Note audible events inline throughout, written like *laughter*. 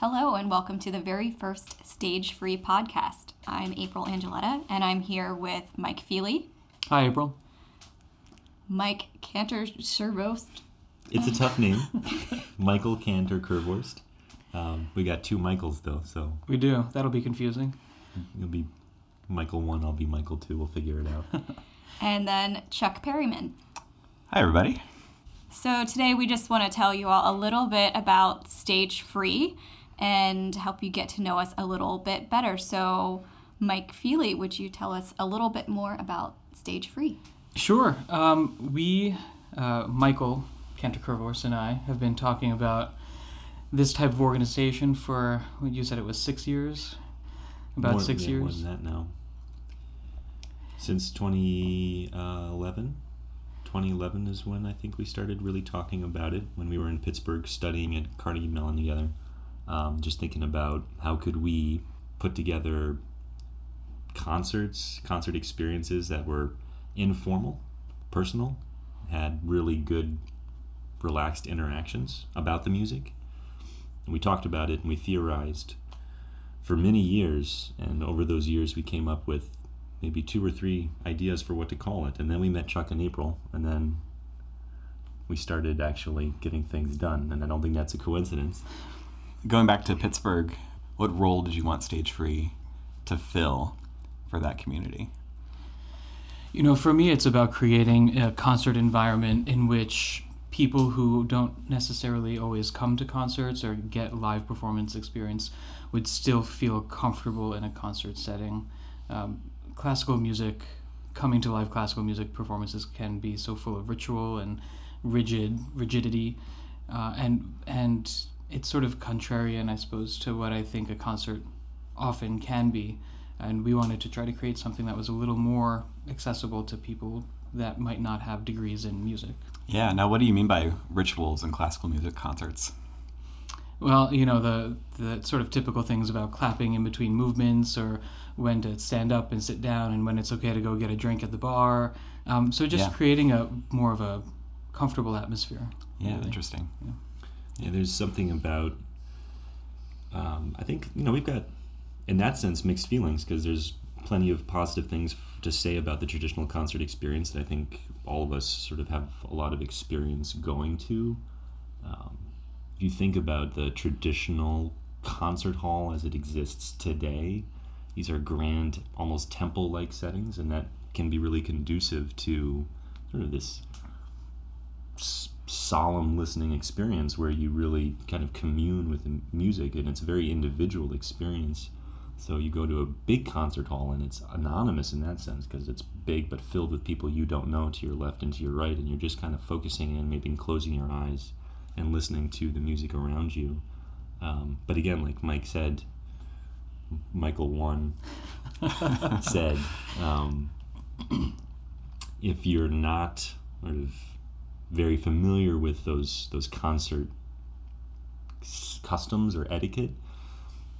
Hello, and welcome to the very first Stage Free podcast. I'm April Angeletta, and I'm here with Mike Feely, Hi, April. Mike Cantor Shervost. It's a tough name, *laughs* Michael Cantor Curvorst. Um, we got two Michaels though, so We do. That'll be confusing. you'll be Michael one, I'll be Michael two. We'll figure it out. *laughs* and then Chuck Perryman. Hi, everybody. So, today we just want to tell you all a little bit about Stage Free and help you get to know us a little bit better. So, Mike Feely, would you tell us a little bit more about Stage Free? Sure. Um, we, uh, Michael Cantor Curvorst and I, have been talking about this type of organization for, you said it was six years? About More- six yeah, More years? than that now. Since 2011. 2011 is when I think we started really talking about it. When we were in Pittsburgh studying at Carnegie Mellon together, um, just thinking about how could we put together concerts, concert experiences that were informal, personal, had really good, relaxed interactions about the music. And we talked about it and we theorized for many years. And over those years, we came up with maybe two or three ideas for what to call it. And then we met Chuck in April, and then we started actually getting things done. And I don't think that's a coincidence. Going back to Pittsburgh, what role did you want Stage Free to fill for that community? You know, for me, it's about creating a concert environment in which people who don't necessarily always come to concerts or get live performance experience would still feel comfortable in a concert setting. Um, classical music, coming to live classical music performances can be so full of ritual and rigid rigidity, uh, and and it's sort of contrarian, I suppose, to what I think a concert often can be and we wanted to try to create something that was a little more accessible to people that might not have degrees in music. Yeah, now what do you mean by rituals in classical music concerts? Well, you know the the sort of typical things about clapping in between movements, or when to stand up and sit down, and when it's okay to go get a drink at the bar. Um, so just Yeah. creating a more of a comfortable atmosphere. Yeah, really. interesting. Yeah, there's something about. Um, I think you know we've got, in that sense, mixed feelings because there's plenty of positive things to say about the traditional concert experience that I think all of us sort of have a lot of experience going to. Um, if you think about the traditional concert hall as it exists today, these are grand, almost temple-like settings, and that can be really conducive to sort of this solemn listening experience where you really kind of commune with the music and it's a very individual experience. So you go to a big concert hall and it's anonymous in that sense because it's big but filled with people you don't know to your left and to your right and you're just kind of focusing in maybe closing your eyes and listening to the music around you. Um, but again like mike said michael one *laughs* said um, *clears throat* if you're not sort of very familiar with those those concert customs or etiquette.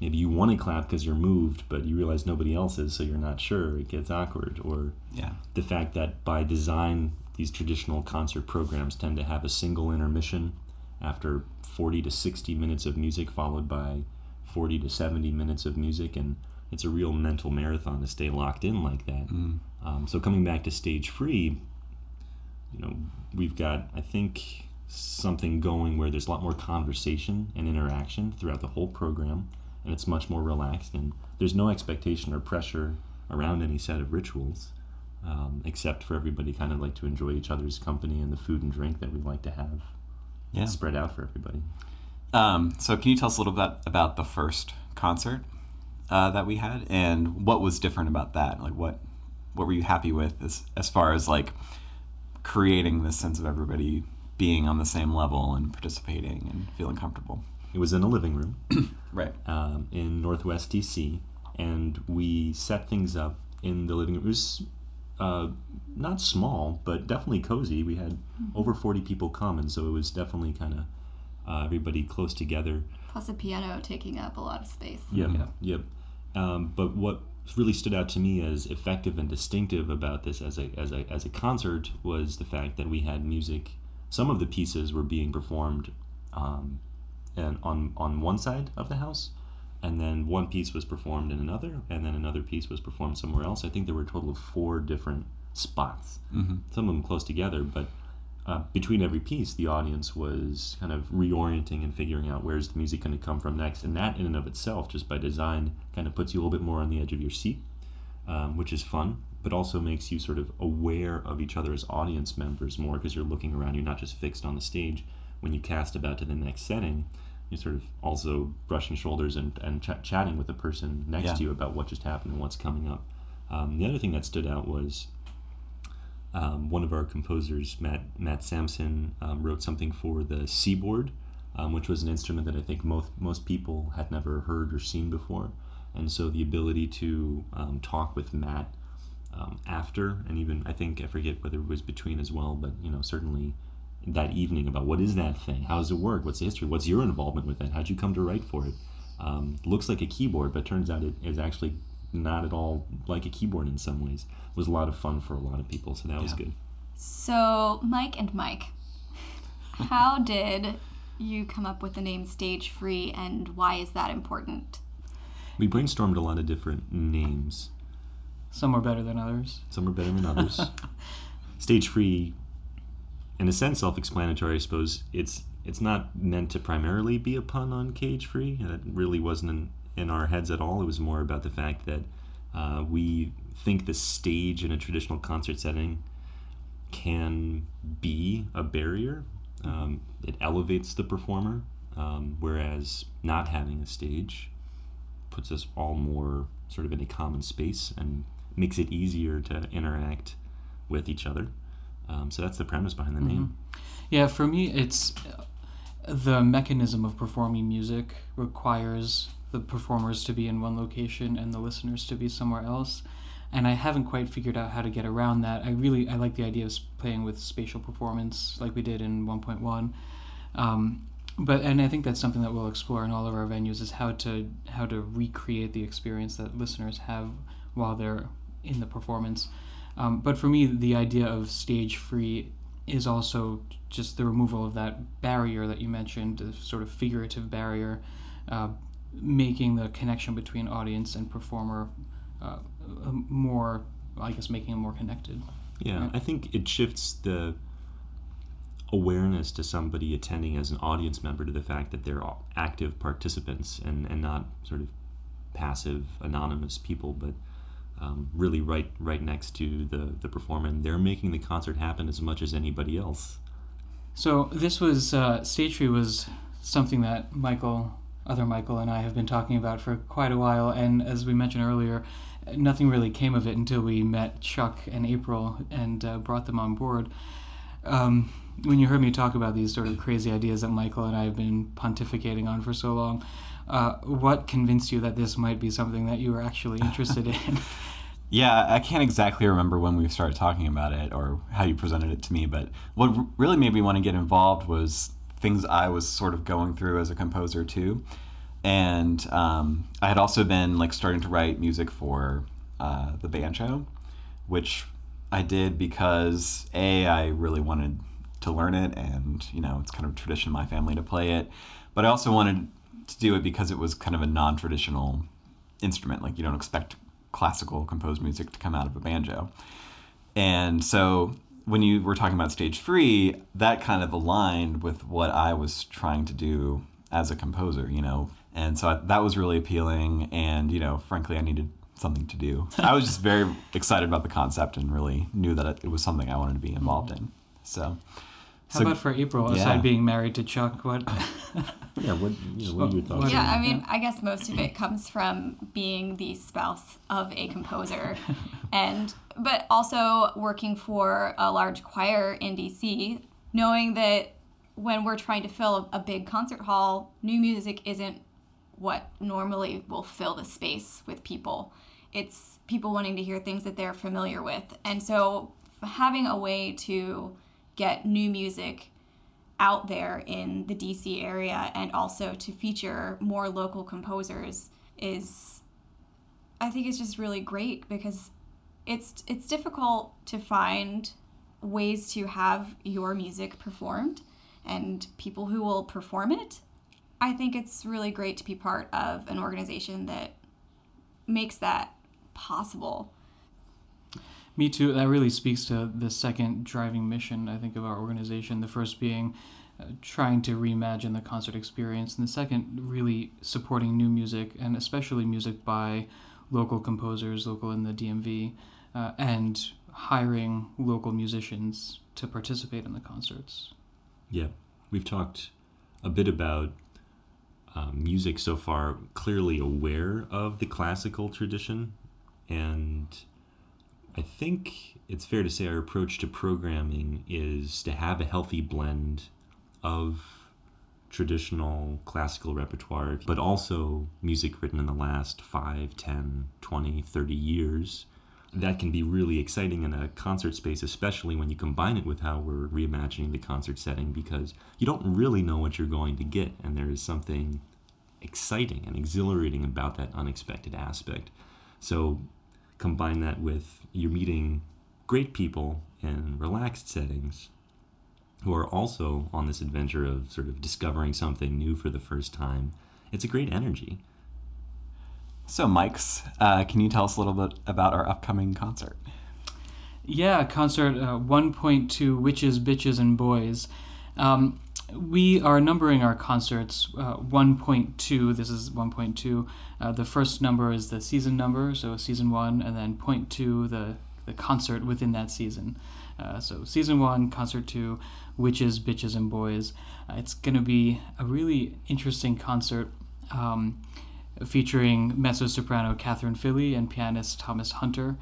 Maybe you want to clap because you're moved, but you realize nobody else is, so you're not sure. It gets awkward. Or Yeah. the fact that by design, these traditional concert programs tend to have a single intermission after 40 to 60 minutes of music, followed by 40 to 70 minutes of music, and it's a real mental marathon to stay locked in like that. Um, so coming back to stage free, you know, we've got I think something going where there's a lot more conversation and interaction throughout the whole program, and it's much more relaxed, and there's no expectation or pressure around any set of rituals, um, except for everybody kind of like to enjoy each other's company and the food and drink that we like to have Yeah. spread out for everybody. Um, so can you tell us a little bit about the first concert uh, that we had and what was different about that? Like what what were you happy with as, as far as like creating this sense of everybody being on the same level and participating and feeling comfortable? It was in a living room. *clears throat* Right. um, in Northwest DC, and we set things up in the living room. It was uh, not small, but definitely cozy. We had over 40 people come, and so it was definitely kind of uh, everybody close together. Plus a piano taking up a lot of space. Yep, Yeah. yep. Um, but what really stood out to me as effective and distinctive about this as a, as a as a concert was the fact that we had music. Some of the pieces were being performed um, and on on one side of the house, and then one piece was performed in another, and then another piece was performed somewhere else. I think there were a total of four different spots. Mm-hmm. Some of them close together, but uh, between every piece, the audience was kind of reorienting and figuring out where's the music going to come from next. And that, in and of itself, just by design, kind of puts you a little bit more on the edge of your seat, um, which is fun, but also makes you sort of aware of each other as audience members more because you're looking around. You're not just fixed on the stage. When you cast about to the next setting, you're sort of also brushing shoulders and, and ch- chatting with the person next Yeah. to you about what just happened and what's coming up. Um, the other thing that stood out was um, one of our composers, Matt Matt Sampson, um, wrote something for the seaboard, um, which was an instrument that I think most most people had never heard or seen before, and so the ability to um, talk with Matt um, after, and even I think I forget whether it was between as well, but you know certainly that evening about what is that thing, how does it work, what's the history, what's your involvement with it, how'd you come to write for it. Um, looks like a keyboard, but turns out it is actually not at all like a keyboard in some ways. It was a lot of fun for a lot of people, so that was good. So, Mike and Mike, how did you come up with the name Stage Free and why is that important? We brainstormed a lot of different names. Some are better than others. Some are better than others. *laughs* Stage free, in a sense, self-explanatory. I suppose it's it's not meant to primarily be a pun on cage free. That really wasn't in, in our heads at all. It was more about the fact that uh, we think the stage in a traditional concert setting can be a barrier. Um, it elevates the performer, um, whereas not having a stage puts us all more sort of in a common space and makes it easier to interact with each other. Um, so that's the premise behind the name. Yeah, for me, it's the mechanism of performing music requires the performers to be in one location and the listeners to be somewhere else. And I haven't quite figured out how to get around that. I really I like the idea of playing with spatial performance like we did in 1.1. Um, but and I think that's something that we'll explore in all of our venues is how to how to recreate the experience that listeners have while they're in the performance. Um, but for me, the idea of stage free is also just the removal of that barrier that you mentioned, the sort of figurative barrier, uh, making the connection between audience and performer uh, uh, more, I guess, making it more connected. Yeah, Right. I think it shifts the awareness to somebody attending as an audience member to the fact that they're active participants and, and not sort of passive, anonymous people, but um, really right right next to the, the performer. And they're making the concert happen as much as anybody else. So this was uh, stage free was something that Michael, other Michael, and I have been talking about for quite a while. And as we mentioned earlier, nothing really came of it until we met Chuck and April and uh, brought them on board. Um, when you heard me talk about these sort of crazy ideas that Michael and I have been pontificating on for so long, uh, what convinced you that this might be something that you were actually interested in? *laughs* Yeah, I can't exactly remember when we started talking about it or how you presented it to me, but what r- really made me want to get involved was things I was sort of going through as a composer too. And um, I had also been like starting to write music for uh, the banjo, which I did because A, I really wanted to learn it, and you know, it's kind of tradition in my family to play it. But I also wanted to do it because it was kind of a non traditional instrument. Like, you don't expect classical composed music to come out of a banjo. And so when you were talking about stage free, that kind of aligned with what I was trying to do as a composer, you know. And so I, that was really appealing. And, you know, frankly, I needed something to do. *laughs* I was just very excited about the concept and really knew that it, was something I wanted to be involved in. So, How so about for April, yeah. aside being married to Chuck? What? *laughs* Yeah, what, you know, what are your thoughts? Yeah, on I that? mean, I guess most of it comes from being the spouse of a composer, *laughs* and but also working for a large choir in DC, knowing that when we're trying to fill a, a big concert hall, new music isn't what normally will fill the space with people. It's people wanting to hear things that they're familiar with, and so having a way to get new music out there in the DC area and also to feature more local composers is I think it's just really great because it's it's difficult to find ways to have your music performed and people who will perform it I think it's really great to be part of an organization that makes that possible. Me too. That really speaks to the second driving mission, I think, of our organization. The first being uh, trying to reimagine the concert experience, and the second, really supporting new music, and especially music by local composers, local in the DMV, uh, and hiring local musicians to participate in the concerts. Yeah, we've talked a bit about um, music so far, clearly aware of the classical tradition, and I think it's fair to say our approach to programming is to have a healthy blend of traditional classical repertoire, but also music written in the last 5, 10, 20, 30 years. That can be really exciting in a concert space, especially when you combine it with how we're reimagining the concert setting, because you don't really know what you're going to get, and there is something exciting and exhilarating about that unexpected aspect. So combine that with you're meeting great people in relaxed settings who are also on this adventure of sort of discovering something new for the first time. It's a great energy. So, Mike's, uh, can you tell us a little bit about our upcoming concert? Yeah, concert uh, 1.2 Witches, Bitches, and Boys. Um, we are numbering our concerts uh, 1.2. This is 1.2. Uh, the first number is the season number, so season one, and then point two, the, the concert within that season. Uh, so season one, concert two, Witches, Bitches, and Boys. Uh, it's going to be a really interesting concert. Um, featuring mezzo soprano Catherine Philly and pianist Thomas Hunter.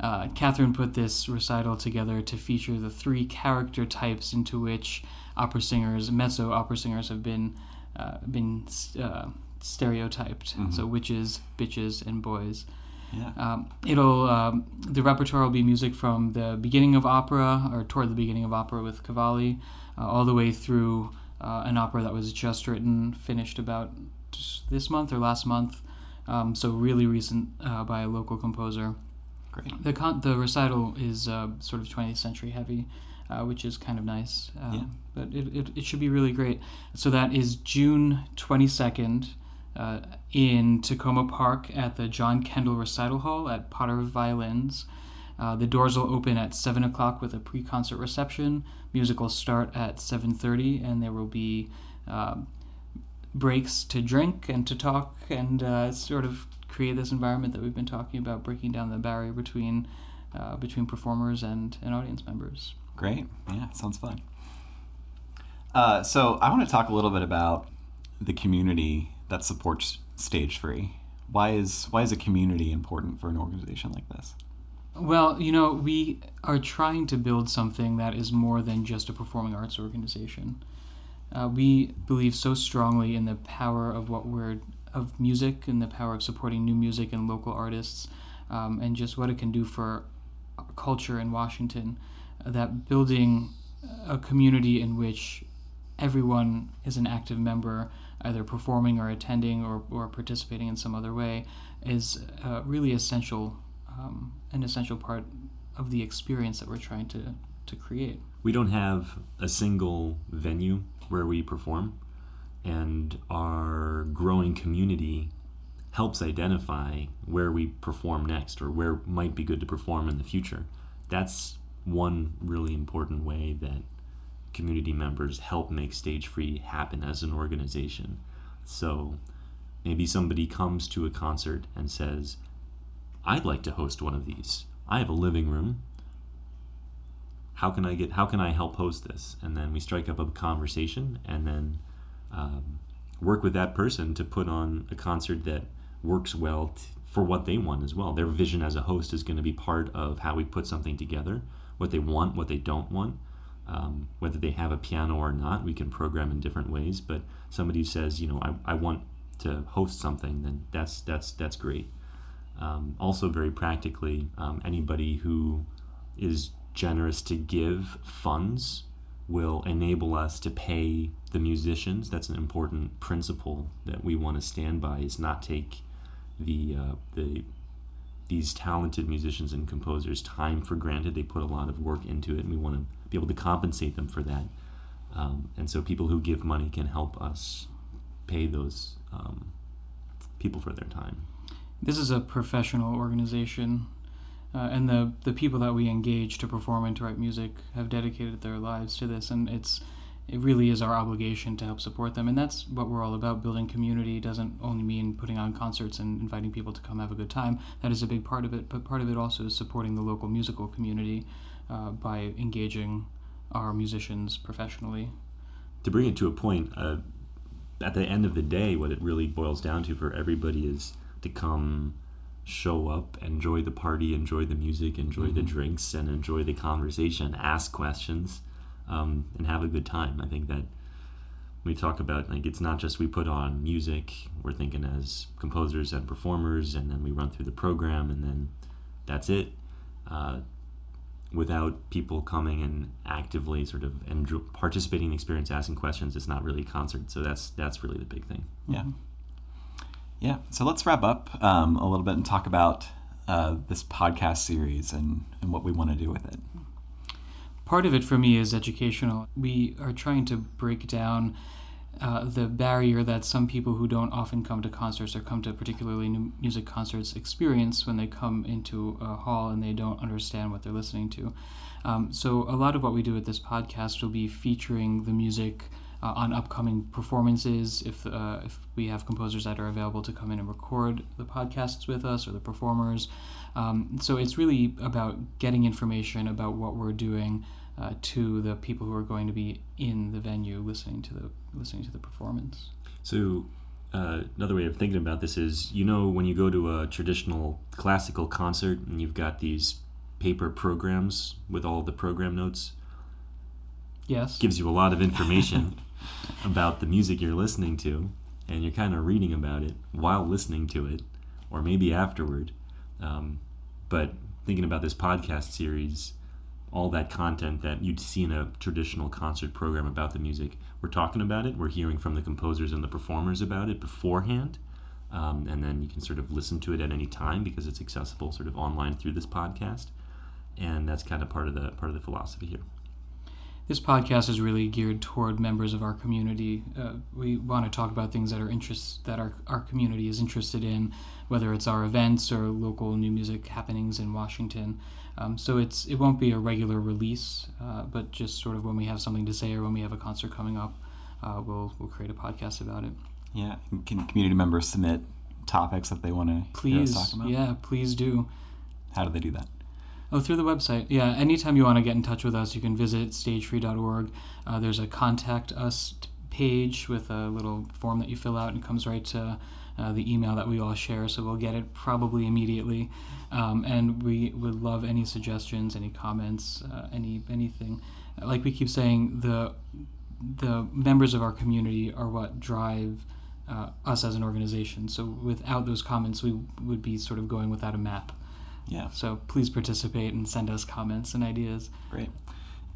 Uh, Catherine put this recital together to feature the three character types into which opera singers, mezzo opera singers, have been uh, been uh, stereotyped. Mhm. So witches, bitches, and boys. Yeah. Um, it'll um, the repertoire will be music from the beginning of opera or toward the beginning of opera with Cavalli, uh, all the way through uh, an opera that was just written, finished about this month or last month. Um, so really recent uh, by a local composer. Great. The con- the recital is uh, sort of 20th century heavy, uh, which is kind of nice. Um, Yeah. But it, it, it should be really great. So that is June 22nd uh, in Takoma Park at the John Kendall Recital Hall at Potter Violins. Uh, the doors will open at 7 o'clock with a pre-concert reception. Music will start at 7.30 and there will be um, breaks to drink and to talk and uh, sort of create this environment that we've been talking about, breaking down the barrier between uh, between performers and, and audience members. Great. Yeah, sounds fun. Uh, so I want to talk a little bit about the community that supports Stage Free. Why is why is a community important for an organization like this? Well, you know, we are trying to build something that is more than just a performing arts organization. Uh, we believe so strongly in the power of what we're of music and the power of supporting new music and local artists, um, and just what it can do for culture in Washington. uh, that building a community in which everyone is an active member, either performing or attending or, or participating in some other way, is uh, really essential, um, an essential part of the experience that we're trying to, to create. We don't have a single venue where we perform, and our growing community helps identify where we perform next or where might be good to perform in the future. That's one really important way that community members help make Stage Free happen as an organization. So maybe somebody comes to a concert and says, I'd like to host one of these. I have a living room how can I get how can I help host this? And then we strike up a conversation and then um, work with that person to put on a concert that works well t- for what they want as well. Their vision as a host is going to be part of how we put something together. What they want, what they don't want, um, whether they have a piano or not, we can program in different ways. But somebody says, you know, I, I want to host something, then that's that's that's great. Um, also, very practically, um, anybody who is generous to give funds will enable us to pay the musicians. That's an important principle that we want to stand by. Is not take the uh, the these talented musicians and composers time for granted. They put a lot of work into it, and we want to be able to compensate them for that. Um, and so, people who give money can help us pay those um, people for their time. This is a professional organization, uh, and the the people that we engage to perform and to write music have dedicated their lives to this, and it's it really is our obligation to help support them, and that's what we're all about. Building community doesn't only mean putting on concerts and inviting people to come have a good time. That is a big part of it, but part of it also is supporting the local musical community uh, by engaging our musicians professionally. To bring it to a point, uh, at the end of the day, what it really boils down to for everybody is to come show up, enjoy the party, enjoy the music, enjoy the drinks, and enjoy the conversation, ask questions, um, and have a good time. I think that we talk about like it's not just we put on music, we're thinking as composers and performers, and then we run through the program, and then that's it. Uh, without people coming and actively sort of and participating in the experience, asking questions, it's not really a concert. So that's that's really the big thing. Yeah. Yeah. So let's wrap up um, a little bit and talk about uh, this podcast series and, and what we want to do with it. Part of it for me is educational. We are trying to break down uh, the barrier that some people who don't often come to concerts or come to particularly new music concerts experience when they come into a hall and they don't understand what they're listening to. Um, so, a lot of what we do with this podcast will be featuring the music uh, on upcoming performances. If, uh, if we have composers that are available to come in and record the podcasts with us or the performers. Um, so, it's really about getting information about what we're doing uh, to the people who are going to be in the venue listening to the listening to the performance. So uh, another way of thinking about this is, you know, when you go to a traditional classical concert and you've got these paper programs with all the program notes, Yes. gives you a lot of information *laughs* about the music you're listening to, and you're kind of reading about it while listening to it, or maybe afterward. Um, but thinking about this podcast series, all that content that you'd see in a traditional concert program about the music, we're talking about it. We're hearing from the composers and the performers about it beforehand. Um, and then you can sort of listen to it at any time because it's accessible sort of online through this podcast. And that's kind of part of the part of the philosophy here. This podcast is really geared toward members of our community. Uh, we want to talk about things that are interests that our, our community is interested in, whether it's our events or local new music happenings in Washington. Um, so it's it won't be a regular release, uh, but just sort of when we have something to say or when we have a concert coming up, uh, we'll we'll create a podcast about it. Yeah. Can community members submit topics that they want to Please, talk about? yeah, please do. How do they do that? Oh, through the website. Yeah, anytime you want to get in touch with us, you can visit stagefree.org. Uh, there's a contact us page with a little form that you fill out and it comes right to uh, the email that we all share, so we'll get it probably immediately. Um, and we would love any suggestions, any comments, uh, any anything. Like we keep saying, the the members of our community are what drive uh, us as an organization. So without those comments, we would be sort of going without a map. Yeah. So please participate and send us comments and ideas. Great.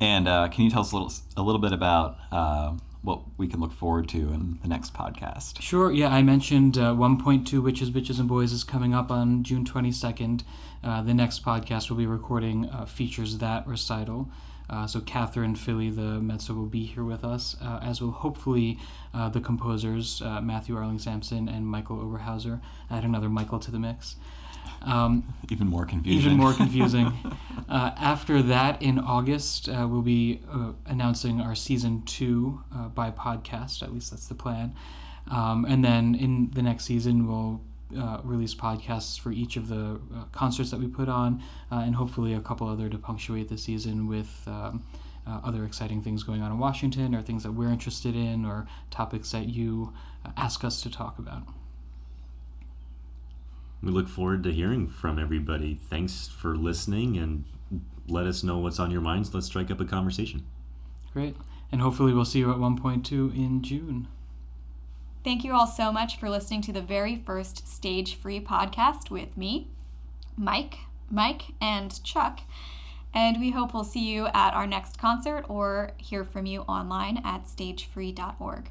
And uh, can you tell us a little a little bit about uh, what we can look forward to in the next podcast? Sure. Yeah, I mentioned uh, 1.2 Witches, Bitches, and Boys is coming up on June 22nd. Uh, the next podcast we'll be recording uh, features that recital. Uh, so Catherine Philly, the mezzo, will be here with us, uh, as will hopefully uh, the composers uh, Matthew Arling Sampson and Michael Oberhauser. Add another Michael to the mix. Um, Even more confusion. even more *laughs* confusing. uh, after that, in August, uh, we'll be uh, announcing our season two uh, by podcast. At least that's the plan. Um, and then in the next season, we'll uh, release podcasts for each of the uh, concerts that we put on, uh, and hopefully a couple other to punctuate the season with. Um, uh, other exciting things going on in Washington, or things that we're interested in, or topics that you ask us to talk about. We look forward to hearing from everybody. Thanks for listening and let us know what's on your minds. Let's strike up a conversation. Great. And hopefully, we'll see you at 1.2 in June. Thank you all so much for listening to the very first Stage Free podcast with me, Mike, Mike, and Chuck. And we hope we'll see you at our next concert or hear from you online at stagefree.org.